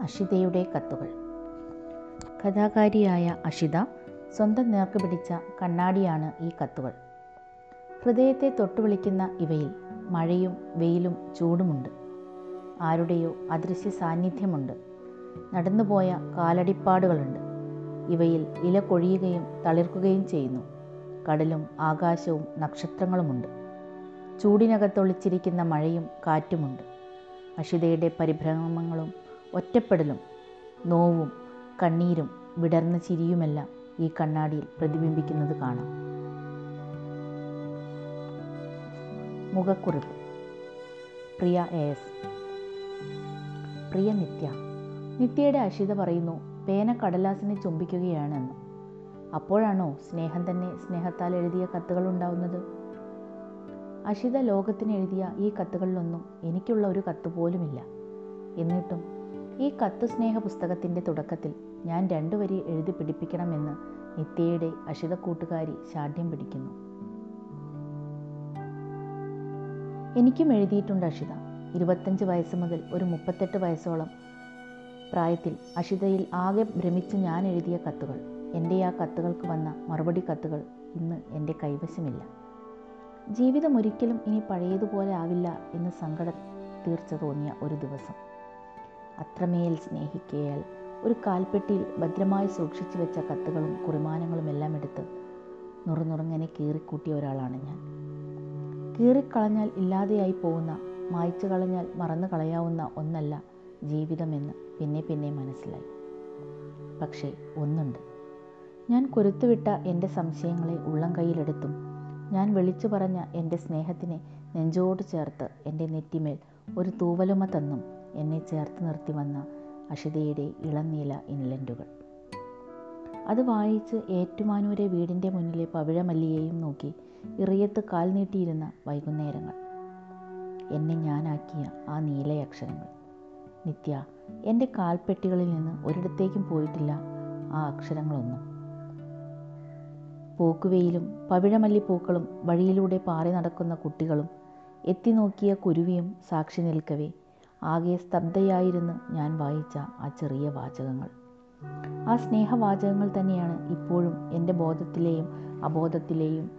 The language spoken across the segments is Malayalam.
അഷിതയുടെ കത്തുകൾ. കഥാകാരിയായ അഷിത സ്വന്തം നേർക്ക് പിടിച്ച കണ്ണാടിയാണ് ഈ കത്തുകൾ. ഹൃദയത്തെ തൊട്ടുവിളിക്കുന്ന ഇവയിൽ മഴയും വെയിലും ചൂടുമുണ്ട്. ആരുടെയോ അദൃശ്യ സാന്നിധ്യമുണ്ട്. നടന്നുപോയ കാലടിപ്പാടുകളുണ്ട്. ഇവയിൽ ഇല കൊഴിയുകയും തളിർക്കുകയും ചെയ്യുന്നു. കടലും ആകാശവും നക്ഷത്രങ്ങളുമുണ്ട്. ചൂടിനകത്തൊളിച്ചിരിക്കുന്ന മഴയും കാറ്റുമുണ്ട്. അഷിതയുടെ പരിഭ്രമങ്ങളും ഒറ്റപ്പെടലും നോവും കണ്ണീരും വിടർന്ന ചിരിയുമെല്ലാം ഈ കണ്ണാടിയിൽ പ്രതിബിംബിക്കുന്നത് കാണാം. മുഖക്കുറിപ്പ്. പ്രിയ എസ്. പ്രിയ നിത്യ. നിത്യയുടെ അഷിത പറയുന്നു പേന കടലാസിനെ ചുംബിക്കുകയാണെന്ന്. അപ്പോഴാണോ സ്നേഹം തന്നെ സ്നേഹത്താൽ എഴുതിയ കത്തുകൾ ഉണ്ടാവുന്നത്? അഷിത ലോകത്തിന് എഴുതിയ ഈ കത്തുകളിലൊന്നും എനിക്കുള്ള ഒരു കത്ത് പോലുമില്ല. എന്നിട്ടും ഈ കത്ത് സ്നേഹ പുസ്തകത്തിന്റെ തുടക്കത്തിൽ ഞാൻ രണ്ടു വരി എഴുതി പിടിപ്പിക്കണമെന്ന് നിത്യയുടെ അഷിത കൂട്ടുകാരി ശാഠ്യം പിടിക്കുന്നു. എനിക്കും എഴുതിയിട്ടുണ്ട് അഷിത ഇരുപത്തഞ്ച് വയസ്സ് മുതൽ ഒരു മുപ്പത്തെട്ട് വയസ്സോളം പ്രായത്തിൽ അഷിതയിൽ ആകെ ഭ്രമിച്ച് ഞാൻ എഴുതിയ കത്തുകൾ. എന്റെ ആ കത്തുകൾക്ക് വന്ന മറുപടി കത്തുകൾ ഇന്ന് എന്റെ കൈവശമില്ല. ജീവിതം ഒരിക്കലും ഇനി പഴയതുപോലെ ആവില്ല എന്ന് സങ്കടം തീർച്ച തോന്നിയ ഒരു ദിവസം. അത്രമേൽ സ്നേഹിക്കയാൽ ഒരു കാൽപ്പെട്ടിയിൽ ഭദ്രമായി സൂക്ഷിച്ചു വെച്ച കത്തുകളും കുറിമാനങ്ങളും എല്ലാം എടുത്ത് നുറുനുറുങ്ങനെ കീറിക്കൂട്ടിയ ഒരാളാണ് ഞാൻ. കീറിക്കളഞ്ഞാൽ ഇല്ലാതെയായി പോകുന്ന മായ്ച്ചു കളഞ്ഞാൽ മറന്നു കളയാവുന്ന ഒന്നല്ല ജീവിതമെന്ന് പിന്നെ പിന്നെ മനസ്സിലായി. പക്ഷേ ഒന്നുണ്ട്. ഞാൻ കൊരുത്തുവിട്ട എന്റെ സംശയങ്ങളെ ഉള്ളം കയ്യിലെടുത്തും ഞാൻ വിളിച്ചു പറഞ്ഞ എന്റെ സ്നേഹത്തിനെ നെഞ്ചോട് ചേർത്ത് എന്റെ നെറ്റിമേൽ ഒരു തൂവലുമ തന്നും എന്നെ ചേർത്ത് നിർത്തി വന്ന അഷിതയുടെ ഇളനീല ഇൻലൻഡുകൾ. അത് വായിച്ച് ഏറ്റുമാനൂരെ വീടിന്റെ മുന്നിലെ പവിഴമല്ലിയെയും നോക്കി ഇറിയത്ത് കാൽ നീട്ടിയിരുന്ന വൈകുന്നേരങ്ങൾ. എന്നെ ഞാനാക്കിയ ആ നീലയക്ഷരങ്ങൾ. നിത്യ എന്റെ കാൽപ്പെട്ടികളിൽ നിന്ന് ഒരിടത്തേക്കും പോയിട്ടില്ല ആ അക്ഷരങ്ങളൊന്നും. പോക്കുവെയിലും പവിഴമല്ലിപ്പൂക്കളും വഴിയിലൂടെ പാറി നടക്കുന്ന കുട്ടികളും എത്തി നോക്കിയ കുരുവിയും സാക്ഷി നിൽക്കവേ ആകെ സ്തബ്ധയായിരുന്നു ഞാൻ വായിച്ച ആ ചെറിയ വാചകങ്ങൾ. ആ സ്നേഹവാചകങ്ങൾ തന്നെയാണ് ഇപ്പോഴും എന്റെ ബോധത്തിലെയും അബോധത്തിലെയും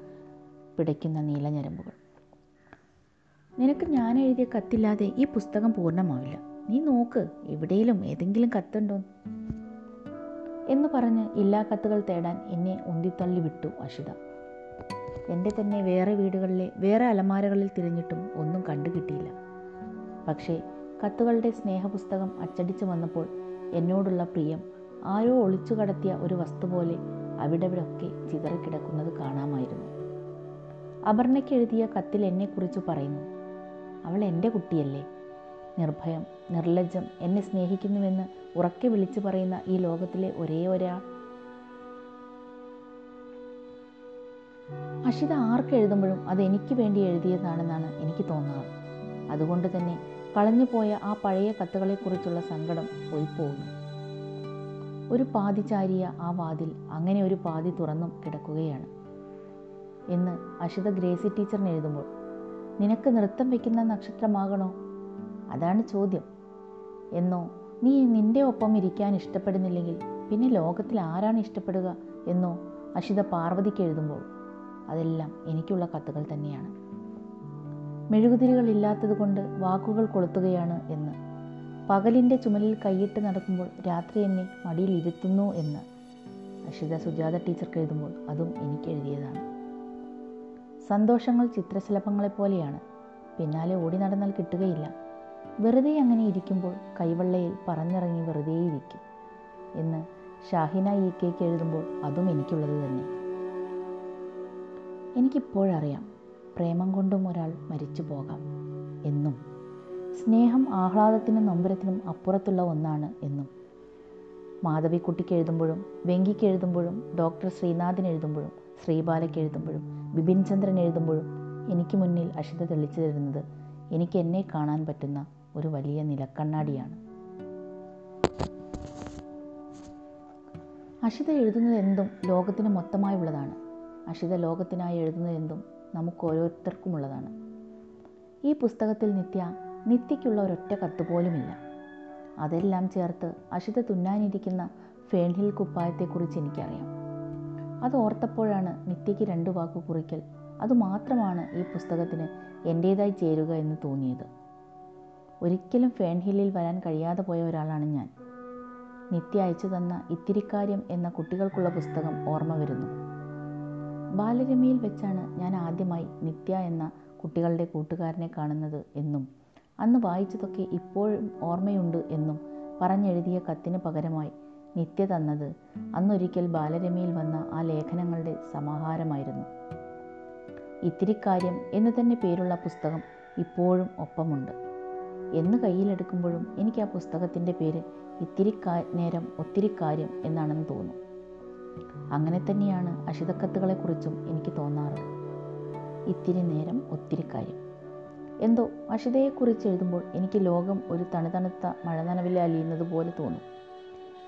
പിടയ്ക്കുന്ന നീലഞരമ്പുകൾ നിനക്ക് ഞാൻ എഴുതിയ കത്തില്ലാതെ ഈ പുസ്തകം പൂർണമാവില്ല. നീ നോക്ക് എവിടെയും ഏതെങ്കിലും കത്തുണ്ടോ? എന്ന് പറഞ്ഞ് ഇല്ലാ കത്തുകൾ തേടാൻ എന്നെ ഉന്തിത്തള്ളി വിട്ടു അഷിത എന്റെ തന്നെ വേറെ വീടുകളിലെ വേറെ അലമാരകളിൽ തിരഞ്ഞിട്ടും ഒന്നും കണ്ടുകിട്ടിയില്ല. പക്ഷേ കത്തുകളുടെ സ്നേഹപുസ്തകം അച്ചടിച്ചു വന്നപ്പോൾ എന്നോടുള്ള പ്രിയം ആരോ ഒളിച്ചു കടത്തിയ ഒരു വസ്തു പോലെ അവിടെവിടൊക്കെ ചിതറിക്കിടക്കുന്നത് കാണാമായിരുന്നു. അപർണയ്ക്ക് എഴുതിയ കത്തിൽ എന്നെക്കുറിച്ച് പറയുന്നു അവൾ എന്റെ കുട്ടിയല്ലേ? നിർഭയം നിർലജ്ജം എന്നെ സ്നേഹിക്കുന്നുവെന്ന് ഉറക്കെ വിളിച്ചു പറയുന്ന ഈ ലോകത്തിലെ ഒരേ ഒരാൾ? അഷിത ആർക്ക് എഴുതുമ്പോഴും അത് എനിക്ക് വേണ്ടി എഴുതിയതാണെന്നാണ് എനിക്ക് തോന്നുന്നത് അതുകൊണ്ട് തന്നെ കളഞ്ഞുപോയ ആ പഴയ കത്തുകളെക്കുറിച്ചുള്ള സങ്കടം പോയിപ്പോകുന്നു ഒരു പാതി ചാരിയ ആ വാതിൽ അങ്ങനെ ഒരു പാതി തുറന്നും കിടക്കുകയാണ്. എന്ന് അഷിത ഗ്രേസി ടീച്ചറിന് എഴുതുമ്പോൾ നിനക്ക് നൃത്തം വയ്ക്കുന്ന നക്ഷത്രമാകണോ? അതാണ് ചോദ്യം. എന്നോ നീ നിന്റെ ഒപ്പം ഇരിക്കാൻ ഇഷ്ടപ്പെടുന്നില്ലെങ്കിൽ പിന്നെ ലോകത്തിൽ ആരാണ് ഇഷ്ടപ്പെടുക? എന്നോ അഷിത പാർവതിക്ക് എഴുതുമ്പോൾ അതെല്ലാം എനിക്കുള്ള കത്തുകൾ തന്നെയാണ്. മെഴുകുതിരികൾ ഇല്ലാത്തത് കൊണ്ട് വാക്കുകൾ കൊളുത്തുകയാണ് എന്ന്. പകലിന്റെ ചുമലിൽ കൈയിട്ട് നടക്കുമ്പോൾ രാത്രി എന്നെ മടിയിൽ ഇരുത്തുന്നു എന്ന്. അഷിത സുജാത ടീച്ചർക്ക് എഴുതുമ്പോൾ അതും എനിക്ക് എഴുതിയതാണ്. സന്തോഷങ്ങൾ ചിത്രശലഭങ്ങളെപ്പോലെയാണ്. പിന്നാലെ ഓടി നടന്നാൽ കിട്ടുകയില്ല. വെറുതെ അങ്ങനെ ഇരിക്കുമ്പോൾ കൈവെള്ളയിൽ പറന്നിറങ്ങി വെറുതെ ഇരിക്കും എന്ന് ഷാഹിന ഇ കെക്ക് എഴുതുമ്പോൾ അതും എനിക്കുള്ളത് തന്നെ. എനിക്കിപ്പോഴറിയാം. പ്രേമം കൊണ്ടും ഒരാൾ മരിച്ചു പോകാം എന്നും സ്നേഹം ആഹ്ലാദത്തിനും നൊമ്പരത്തിനും അപ്പുറത്തുള്ള ഒന്നാണ് എന്നും. മാധവിക്കുട്ടിക്ക് എഴുതുമ്പോഴും വെങ്കിക്ക് എഴുതുമ്പോഴും ഡോക്ടർ ശ്രീനാഥിന് എഴുതുമ്പോഴും ശ്രീബാലയ്ക്ക് എഴുതുമ്പോഴും ബിപിൻ ചന്ദ്രൻ എഴുതുമ്പോഴും എനിക്ക് മുന്നിൽ അഷിത തെളിച്ചു തരുന്നത് എനിക്ക് എന്നെ കാണാൻ പറ്റുന്ന ഒരു വലിയ നിലക്കണ്ണാടിയാണ്. അഷിത എഴുതുന്നത് എന്തും ലോകത്തിന് മൊത്തമായുള്ളതാണ് അഷിത ലോകത്തിനായി എഴുതുന്നത് എന്തും നമുക്ക് ഓരോരുത്തർക്കുമുള്ളതാണ് ഈ പുസ്തകത്തിൽ നിത്യ നിത്യയ്ക്കുള്ള ഒരൊറ്റ കത്ത് പോലുമില്ല അതെല്ലാം ചേർത്ത് അശുദ്ധ തുന്നാനിരിക്കുന്ന ഫേൺഹിൽ കുപ്പായത്തെക്കുറിച്ച് എനിക്കറിയാം. അത് ഓർത്തപ്പോഴാണ് നിത്യയ്ക്ക് രണ്ട് വാക്ക് കുറിക്കൽ അതുമാത്രമാണ് ഈ പുസ്തകത്തിന് എന്റേതായി ചേരുക എന്ന് തോന്നിയത്. ഒരിക്കലും ഫേൺഹില്ലിൽ വരാൻ കഴിയാതെ പോയ ഒരാളാണ് ഞാൻ. നിത്യ അയച്ചു തന്ന ഇത്തിരിക്കാര്യം എന്ന കുട്ടികൾക്കുള്ള പുസ്തകം ഓർമ്മ വരുന്നു. ബാലരമയിൽ വെച്ചാണ് ഞാൻ ആദ്യമായി നിത്യ എന്ന കുട്ടികളുടെ കൂട്ടുകാരനെ കാണുന്നത് എന്നും അന്ന് വായിച്ചതൊക്കെ ഇപ്പോഴും ഓർമ്മയുണ്ട് എന്നും പറഞ്ഞെഴുതിയ കത്തിന് പകരമായി നിത്യ തന്നത് അന്നൊരിക്കൽ ബാലരമയിൽ വന്ന ആ ലേഖനങ്ങളുടെ സമാഹാരമായിരുന്നു. ഇത്തിരിക്കാര്യം എന്ന് തന്നെ പേരുള്ള പുസ്തകം ഇപ്പോഴും ഒപ്പമുണ്ട്. എന്ന് കയ്യിലെടുക്കുമ്പോഴും എനിക്ക് ആ പുസ്തകത്തിന്റെ പേര് ഇത്തിരി നേരം ഒത്തിരി കാര്യം എന്നാണെന്ന് തോന്നും. അങ്ങനെ തന്നെയാണ് അഷിതക്കത്തുകളെക്കുറിച്ചും എനിക്ക് തോന്നാറ്. ഇത്തിരി നേരം ഒത്തിരി കാര്യം. എന്തോ അഷിതയെക്കുറിച്ച് എഴുതുമ്പോൾ എനിക്ക് ലോകം ഒരു തണുതണുത്ത മഴനനവിൽ അലിയുന്നത് പോലെ തോന്നും.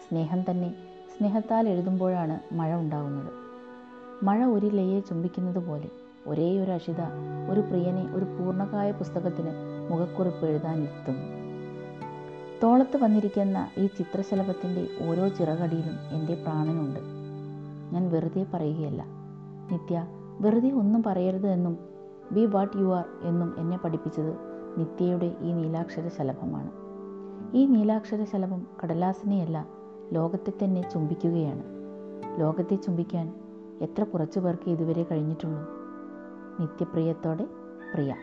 സ്നേഹം തന്നെ സ്നേഹത്താൽ എഴുതുമ്പോഴാണ് മഴ ഉണ്ടാകുന്നത് മഴ ഒരു ലയെ ചുംബിക്കുന്നത് പോലെ ഒരേ ഒരു അഷിത ഒരു പ്രിയനെ ഒരു പൂർണകായ പുസ്തകത്തിന് മുഖക്കുറിപ്പ് എഴുതാനിരുത്തുന്നു തോളത്ത് വന്നിരിക്കുന്ന ഈ ചിത്രശലഭത്തിന്റെ ഓരോ ചിറകടിയിലും എന്റെ പ്രാണനുണ്ട്. ഞാൻ വെറുതെ പറയുകയല്ല. നിത്യ വെറുതെ ഒന്നും പറയരുത് എന്നും ബി വാട്ട് യു ആർ എന്നും എന്നെ പഠിപ്പിച്ചത് നിത്യയുടെ ഈ നീലാക്ഷര ശലഭമാണ്. ഈ നീലാക്ഷര ശലഭം കടലാസിനെയല്ല ലോകത്തെ തന്നെ ചുംബിക്കുകയാണ്. ലോകത്തെ ചുംബിക്കാൻ എത്ര കുറച്ചു പേർക്ക് ഇതുവരെ കഴിഞ്ഞിട്ടുള്ളൂ? നിത്യപ്രിയത്തോടെ പ്രിയ.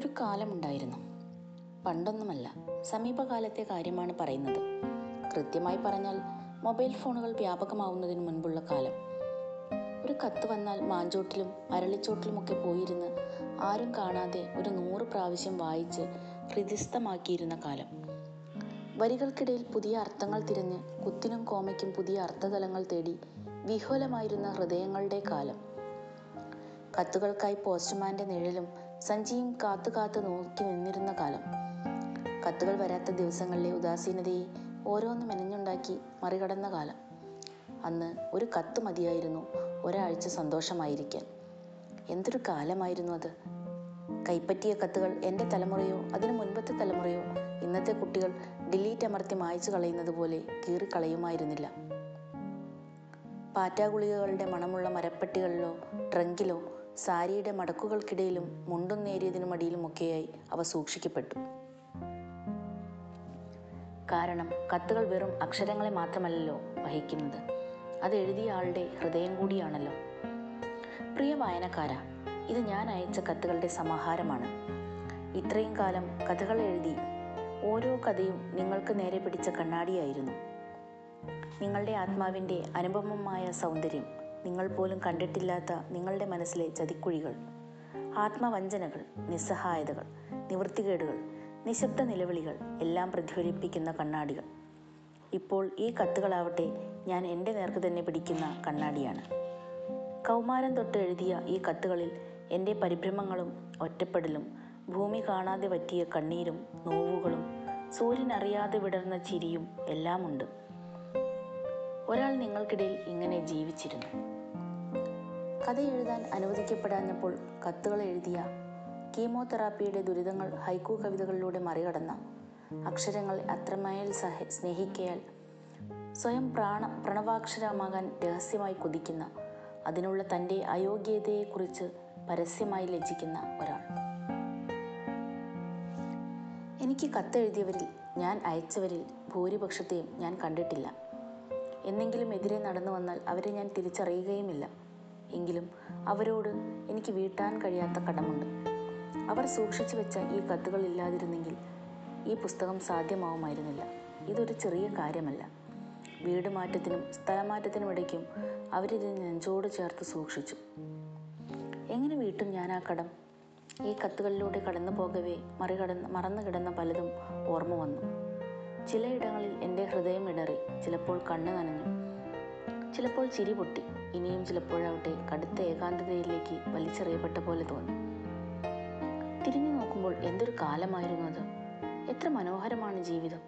ഒരു കാലമുണ്ടായിരുന്നു. പണ്ടൊന്നുമല്ല സമീപകാലത്തെ കാര്യമാണ് പറയുന്നത്. കൃത്യമായി പറഞ്ഞാൽ മൊബൈൽ ഫോണുകൾ വ്യാപകമാവുന്നതിന് മുൻപുള്ള കാലം. ഒരു കത്ത് വന്നാൽ മാഞ്ചോട്ടിലും അരളിച്ചോട്ടിലുമൊക്കെ പോയിരുന്ന് ആരും കാണാതെ ഒരു നൂറ് പ്രാവശ്യം വായിച്ച് ഹൃദിസ്ഥമാക്കിയിരുന്ന കാലം. വരികൾക്കിടയിൽ പുതിയ അർത്ഥങ്ങൾ തിരഞ്ഞ് കുത്തിനും കോമയ്ക്കും പുതിയ അർത്ഥതലങ്ങൾ തേടി വിഹുലമായിരുന്ന ഹൃദയങ്ങളുടെ കാലം. കത്തുകൾക്കായി പോസ്റ്റ്മാന്റെ നിഴലും സഞ്ചിയും കാത്തു കാത്തു നോക്കി നിന്നിരുന്ന കാലം. കത്തുകൾ വരാത്ത ദിവസങ്ങളിലെ ഉദാസീനതയെ ഓരോന്ന് മെനഞ്ഞുണ്ടാക്കി മറികടന്ന കാലം. അന്ന് ഒരു കത്ത് മതിയായിരുന്നു ഒരാഴ്ച സന്തോഷമായിരിക്കാൻ. എന്തൊരു കാലമായിരുന്നു അത്. കൈപ്പറ്റിയ കത്തുകൾ എന്റെ തലമുറയോ അതിനു മുൻപത്തെ തലമുറയോ ഇന്നത്തെ കുട്ടികൾ ഡിലീറ്റ് അമർത്തി മായ്ച്ചു കളയുന്നത് പോലെ കീറിക്കളയുമായിരുന്നില്ല. പാറ്റാഗുളികകളുടെ മണമുള്ള മരപ്പെട്ടികളിലോ ട്രങ്കിലോ സാരിയുടെ മടക്കുകൾക്കിടയിലും മുണ്ടും നേരിയതിനുമടിയിലുമൊക്കെയായി അവ സൂക്ഷിക്കപ്പെട്ടു. കാരണം കത്തുകൾ വെറും അക്ഷരങ്ങളെ മാത്രമല്ലല്ലോ വഹിക്കുന്നത്. അത് എഴുതിയ ആളുടെ ഹൃദയം കൂടിയാണല്ലോ. പ്രിയ വായനക്കാര ഇത് ഞാൻ അയച്ച കത്തുകളുടെ സമാഹാരമാണ്. ഇത്രയും കാലം കഥകൾ എഴുതി ഓരോ കഥയും നിങ്ങൾക്ക് നേരെ പിടിച്ച കണ്ണാടിയായിരുന്നു. നിങ്ങളുടെ ആത്മാവിന്റെ അനുപമമായ സൗന്ദര്യം നിങ്ങൾ പോലും കണ്ടിട്ടില്ലാത്ത നിങ്ങളുടെ മനസ്സിലെ ചതിക്കുഴികൾ ആത്മവഞ്ചനകൾ നിസ്സഹായതകൾ നിവൃത്തികേടുകൾ നിശബ്ദ നിലവിളികൾ എല്ലാം പ്രതിഫലിപ്പിക്കുന്ന കണ്ണാടികൾ. ഇപ്പോൾ ഈ കത്തുകളാവട്ടെ ഞാൻ എന്റെ നേർക്ക് തന്നെ പിടിക്കുന്ന കണ്ണാടിയാണ്. കൗമാരം തൊട്ട് എഴുതിയ ഈ കത്തുകളിൽ എന്റെ പരിഭ്രമങ്ങളും ഒറ്റപ്പെടലും ഭൂമി കാണാതെ പറ്റിയ കണ്ണീരും നോവുകളും സൂര്യനറിയാതെ വിടർന്ന ചിരിയും എല്ലാമുണ്ട്. ഒരാൾ നിങ്ങൾക്കിടയിൽ ഇങ്ങനെ ജീവിച്ചിരുന്നു. കഥ എഴുതാൻ അനുവദിക്കപ്പെടാഞ്ഞപ്പോൾ കത്തുകൾ എഴുതിയ കീമോതെറാപ്പിയുടെ ദുരിതങ്ങൾ ഹൈക്കു കവിതകളിലൂടെ മറികടന്ന അക്ഷരങ്ങൾ അത്രമേൽ സഹ സ്നേഹിക്കയാൽ സ്വയം പ്രാണ പ്രണവാക്ഷരമാകാൻ രഹസ്യമായി കൊതിക്കുന്ന അതിനുള്ള തന്റെ അയോഗ്യതയെക്കുറിച്ച് പരസ്യമായി ലജ്ജിക്കുന്ന ഒരാൾ. എനിക്ക് കത്തെഴുതിയവരിൽ ഞാൻ അയച്ചവരിൽ ഭൂരിപക്ഷത്തെയും ഞാൻ കണ്ടിട്ടില്ല. എന്നെങ്കിലും എതിരെ നടന്നു വന്നാൽ അവരെ ഞാൻ തിരിച്ചറിയുകയുമില്ല. എങ്കിലും അവരോട് എനിക്ക് വീട്ടാൻ കഴിയാത്ത കടമുണ്ട്. അവർ സൂക്ഷിച്ചു വെച്ച ഈ കത്തുകൾ ഇല്ലാതിരുന്നെങ്കിൽ ഈ പുസ്തകം സാധ്യമാവുമായിരുന്നില്ല. ഇതൊരു ചെറിയ കാര്യമല്ല. വീട് മാറ്റത്തിനും സ്ഥലമാറ്റത്തിനും ഇടയ്ക്കും അവരിത് നെഞ്ചോട് ചേർത്ത് സൂക്ഷിച്ചു. എങ്ങനെ വീട്ടും ഞാൻ ആ കടം? ഈ കത്തുകളിലൂടെ കടന്നു പോകവേ മറികടന്ന് മറന്നു കിടന്ന പലതും ഓർമ്മ വന്നു. ചിലയിടങ്ങളിൽ എന്റെ ഹൃദയം ഇടറി ചിലപ്പോൾ കണ്ണ് നനഞ്ഞു. ചിലപ്പോൾ ചിരി പൊട്ടി ഇനിയും ചിലപ്പോഴാവട്ടെ കടുത്ത ഏകാന്തതയിലേക്ക് വലിച്ചെറിയപ്പെട്ട പോലെ തോന്നി. തിരിഞ്ഞു നോക്കുമ്പോൾ എന്തൊരു കാലമായിരുന്നു അത്. എത്ര മനോഹരമാണ് ജീവിതം.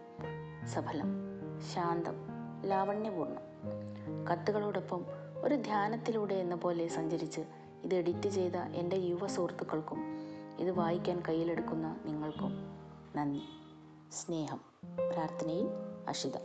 സഫലം ശാന്തം ലാവണ്യപൂർണം കത്തുകളോടൊപ്പം ഒരു ധ്യാനത്തിലൂടെ എന്ന പോലെ സഞ്ചരിച്ച് ഇത് എഡിറ്റ് ചെയ്ത എന്റെ യുവ സുഹൃത്തുക്കൾക്കും ഇത് വായിക്കാൻ കയ്യിലെടുക്കുന്ന നിങ്ങൾക്കും നന്ദി. സ്നേഹം. പ്രാർത്ഥനയിൽ അഷിത